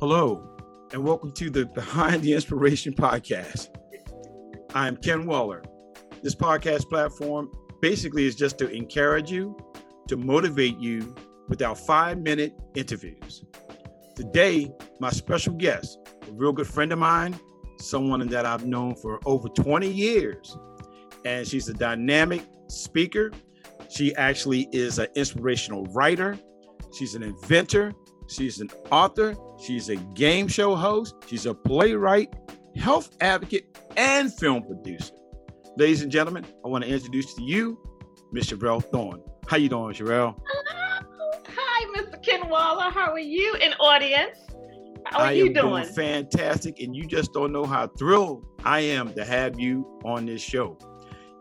Hello, and welcome to the Behind the Inspiration podcast. I'm Ken Waller. This podcast platform basically is just to encourage you, to motivate you with our five minute interviews. Today, my special guest, a real good friend of mine, someone that I've known for over 20 years, and she's a dynamic speaker. She actually is an inspirational writer. She's an inventor. She's an author. She's a game show host. She's a playwright, health advocate, and film producer. Ladies and gentlemen, I want to introduce to you Miss Sherelle Thorne. How you doing, Sherelle? Hi, Mr. Ken Waller. How are you in audience? How are I you am doing? fantastic, and you just don't know how thrilled I am to have you on this show.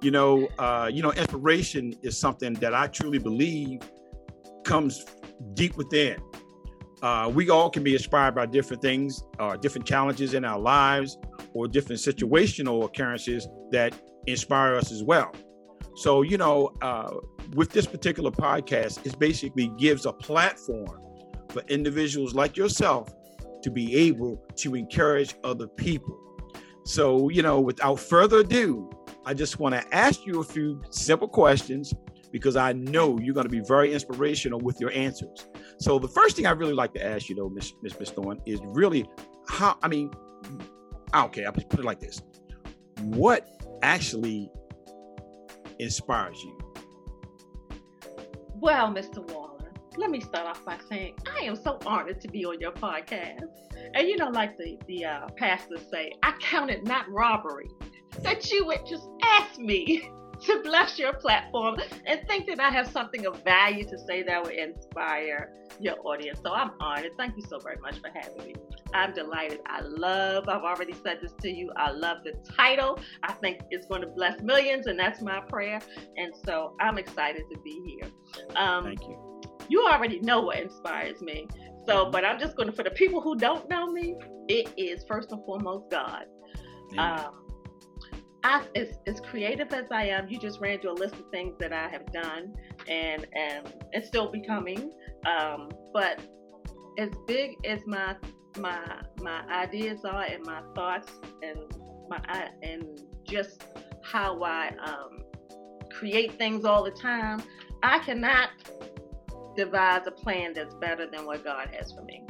You know, uh, you know, inspiration is something that I truly believe comes deep within. Uh, we all can be inspired by different things, uh, different challenges in our lives, or different situational occurrences that inspire us as well. So, you know, uh, with this particular podcast, it basically gives a platform for individuals like yourself to be able to encourage other people. So, you know, without further ado, I just want to ask you a few simple questions because I know you're going to be very inspirational with your answers. So, the first thing I really like to ask you, though, Miss Miss Miss Thorne, is really how. I mean, okay, I'll put it like this: What actually inspires you? Well, Mr. Waller, let me start off by saying I am so honored to be on your podcast. And you know, like the, the uh, pastors say, I count it not robbery that you would just ask me to bless your platform and think that I have something of value to say that will inspire your audience. So I'm honored. Thank you so very much for having me. I'm delighted. I love, I've already said this to you, I love the title. I think it's going to bless millions, and that's my prayer. And so I'm excited to be here. Um, Thank you. you already know what inspires me. So, but I'm just going to, for the people who don't know me, it is first and foremost God. Um, I, as, as creative as I am, you just ran through a list of things that I have done and and and still becoming. Um, but as big as my my my ideas are and my thoughts and my and just how I um, create things all the time, I cannot devise a plan that's better than what God has for me.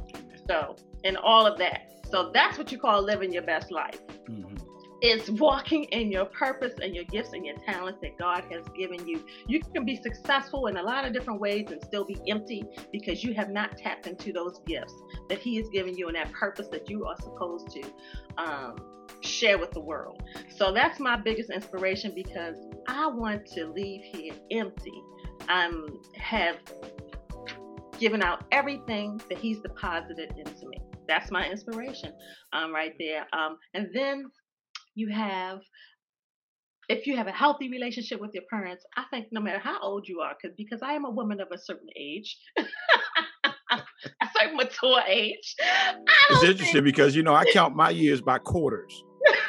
So, in all of that, so that's what you call living your best life Mhm. Is walking in your purpose and your gifts and your talents that God has given you. You can be successful in a lot of different ways and still be empty because you have not tapped into those gifts that He has given you and that purpose that you are supposed to um, share with the world. So that's my biggest inspiration because I want to leave here empty. Um, have given out everything that He's deposited into me. That's my inspiration um, right there. Um, and then you have if you have a healthy relationship with your parents i think no matter how old you are because because i am a woman of a certain age a certain mature age i It's interesting think, because you know I count my years by quarters.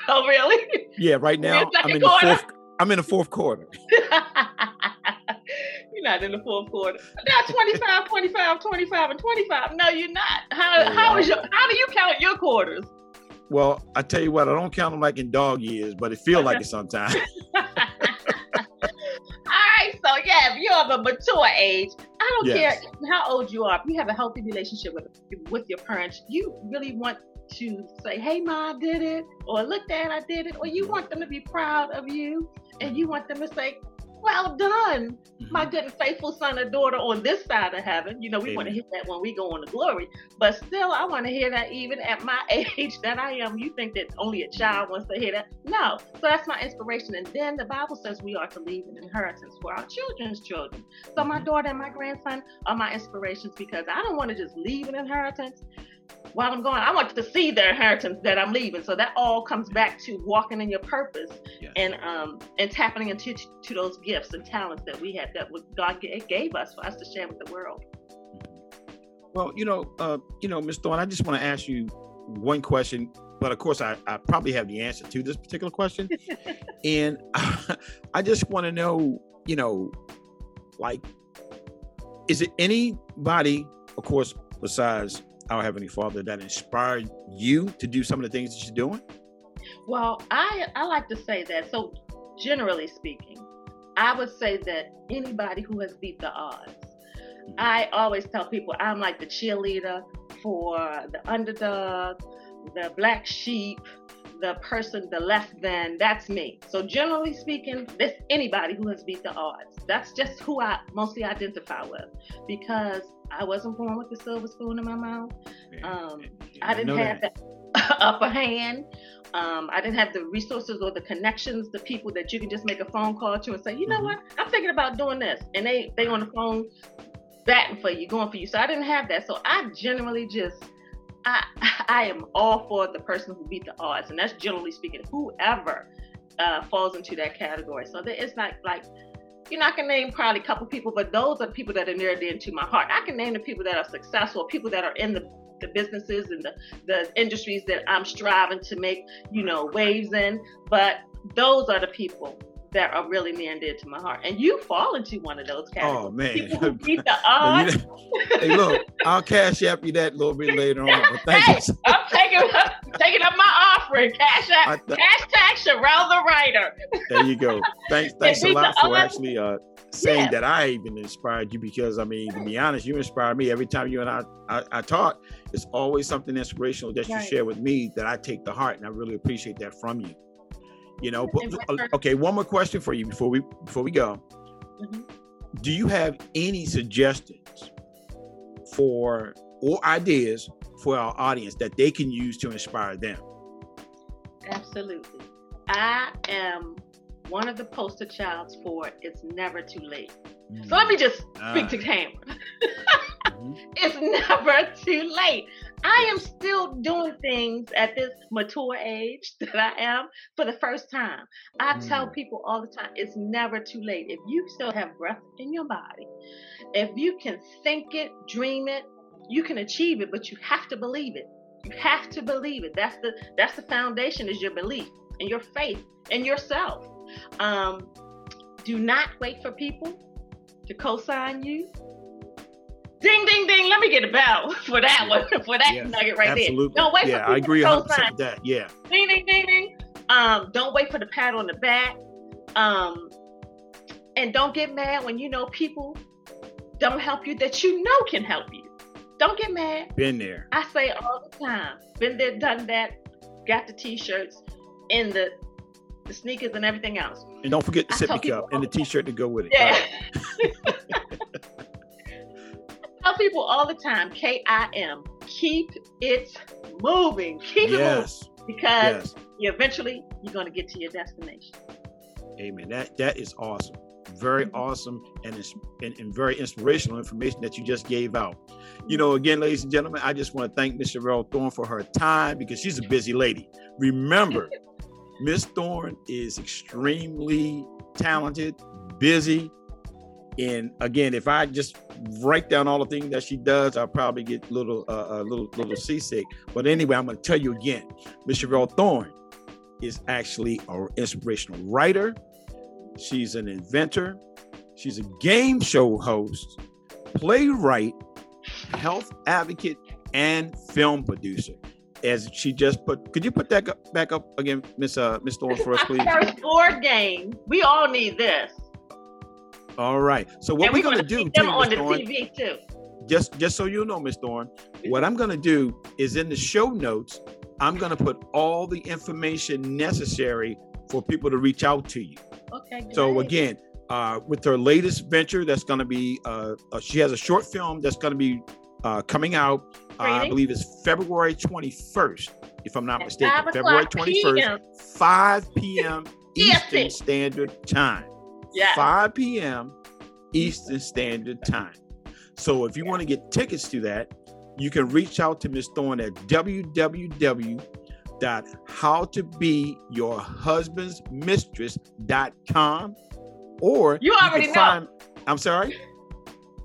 oh really Yeah, right now I'm in the fourth. I'm in the fourth quarter. you're not in the fourth quarter now 25 25 25 and 25 no you're not how, Yeah, how is your how do you count your quarters Well, I tell you what, I don't count them like in dog years, but it feels like it sometimes. All right, so yeah, if you're of a mature age, I don't Yes. care how old you are. If you have a healthy relationship with with your parents, you really want to say, "Hey, ma, I did it," or "Look, dad, I did it," or you want them to be proud of you, and you want them to say, "Well done, my Mhm. good and faithful son or daughter on this side of heaven." You know, we want to hear that when we go on to glory, but still, I want to hear that even at my age that I am. You think that only a child wants to hear that? No. So that's my inspiration. And then the Bible says we are to leave an inheritance for our children's children. So my Mhm. daughter and my grandson are my inspirations because I don't want to just leave an inheritance while I'm going. I want to see the inheritance that I'm leaving. So that all comes back to walking in your purpose Yes. and um and tapping into to those gifts and talents that we have that God gave us for us to share with the world. Well, you know, uh, you know, Ms. Thorne, I just want to ask you one question, but of course, I, I probably have the answer to this particular question, and I just want to know, you know, like, is it anybody, of course, besides our Heavenly Father, that inspired you to do some of the things that you're doing? Well, I I like to say that. So generally speaking, I would say that anybody who has beat the odds. Mm-hmm. I always tell people I'm like the cheerleader for the underdog, the black sheep, the person, the less than, that's me. So generally speaking, this anybody who has beat the odds. That's just who I mostly identify with because I wasn't born with the silver spoon in my mouth. Um, I didn't have that, that upper hand. Um, I didn't have the resources or the connections, the people that you can just make a phone call to and say, you know mm-hmm. what, I'm thinking about doing this, and they they on the phone batting for you, going for you. So I didn't have that. So I generally just I am all for the person who beat the odds, and that's generally speaking, whoever uh, falls into that category. So there, it's not like you know, I can name probably a couple people, but those are the people that are near and dear to my heart. I can name the people that are successful, people that are in the, the businesses and the, the industries that I'm striving to make, you know, waves in. But those are the people that are really near and dear to my heart. And you fall into one of those categories. Oh man. People who beat the odds. hey, look, I'll cash app you that a little bit later on. But thank hey, you. I'm taking up, taking up my offering. Cash app, th- around the writer. there you go. Thanks, thanks a lot for actually uh, saying yeah. that I even inspired you because I mean, to be honest, you inspire me every time you and I, I, I talk. It's always something inspirational that right. you share with me that I take to heart, and I really appreciate that from you. You know, but, uh, okay. One more question for you before we before we go. Mm-hmm. Do you have any suggestions for or ideas for our audience that they can use to inspire them? Absolutely. I am one of the poster childs for it's never too late. So let me just speak to camera. mm-hmm. It's never too late. I am still doing things at this mature age that I am for the first time. I mm. tell people all the time it's never too late. If you still have breath in your body, if you can think it, dream it, you can achieve it, but you have to believe it. You have to believe it. That's the that's the foundation is your belief and your faith in yourself. Um, do not wait for people to co-sign you Ding, ding, ding. Let me get a bell for that one, for that yes, nugget right absolutely. there. Don't wait yeah, for I agree 100% with that. Yeah. Ding, ding, ding, ding. Um, don't wait for the pat on the back. Um, and don't get mad when you know people don't help you that you know can help you. Don't get mad. Been there. I say all the time. Been there, done that. Got the t-shirts and the the sneakers and everything else. And don't forget the sippy cup and the t-shirt to go with it. Yeah. people all the time, K I M, keep it moving. Keep yes. it moving. Because yes. you eventually you're gonna get to your destination. Amen. That that is awesome. Very mm-hmm. awesome and, and, and, very inspirational information that you just gave out. You know, again, ladies and gentlemen, I just want to thank Miss Sherelle Thorne for her time because she's a busy lady. Remember, Miss Thorne is extremely talented, busy, and again, if I just write down all the things that she does, I'll probably get a little, uh, a little, little seasick. But anyway, I'm going to tell you again, Miss Sherelle Thorne is actually an inspirational writer. She's an inventor. She's a game show host, playwright, health advocate, and film producer. As she just put, could you put that back up again, Miss uh, Miss Thorne, for us, please? First board game. We all need this. All right. So what we're, we're gonna, do them on the Thorne, TV too. Just just so you know, Miss Thorne, what I'm gonna do is in the show notes, I'm gonna put all the information necessary for people to reach out to you. Okay. Great. So again, uh, with her latest venture, that's gonna be uh, uh, she has a short film that's gonna be uh, coming out. Uh, I believe it's February 21st, if I'm not At mistaken. February 21st, PM. 5 p.m. Eastern Standard Time yeah. 5 p.m. Eastern Standard Time. So if you want to get tickets to that, you can reach out to Ms. Thorne at www.howtobeyourhusbandsmistress.com or you already you know. Find, I'm sorry.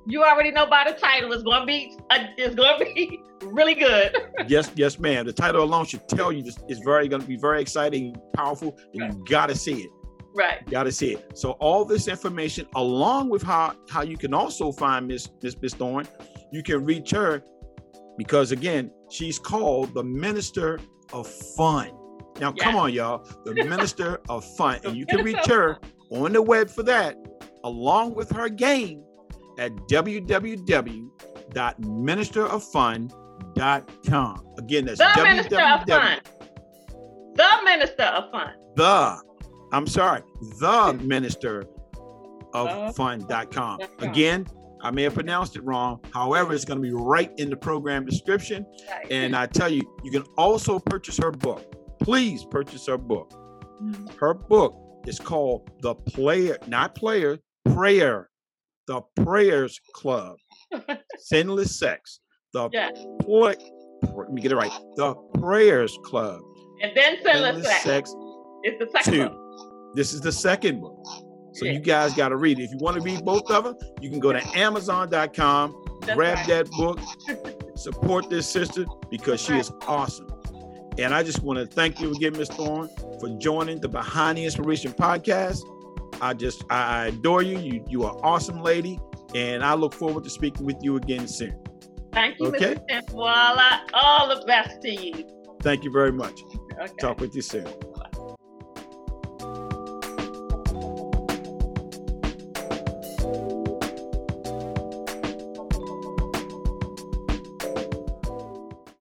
You already know by the title. It's going to be uh, it's going to be really good. yes, yes, ma'am. The title alone should tell you this is very going to be very exciting, powerful, and you got to see it. Right. Got to see it. So all this information, along with how how you can also find Miss Miss Miss Thorne, you can reach her because again, she's called the Minister of Fun. Now, come on, y'all, the Minister of Fun, and you can reach her on the web for that, along with her game at www.ministeroffun.com. Again, that's The Minister of. Fun. The Minister of Fun. The, I'm sorry, the Minister of Fun.com. Again, I may have pronounced it wrong. However, it's going to be right in the program description. And I tell you, you can also purchase her book. Please purchase her book. Mhm. Her book is called The Player, not Player, Prayer. The Prayers Club. Sinless Sex. The Yes. let me get it right. The Prayers Club. And then Sinless Sinless Sex. Sex It's the second. This is the second book. So you guys got to read it. If you want to read both of them, you can go to Amazon.com, That's grab right. that book, support this sister because she is awesome. And I just want to thank you again, Miss Thorne, for joining the Behind the Inspiration podcast. I just I I adore you. You you are awesome lady, and I look forward to speaking with you again soon. Thank you, Okay. Mr. Waller. All the best to you. Thank you very much. Okay. Talk with you soon.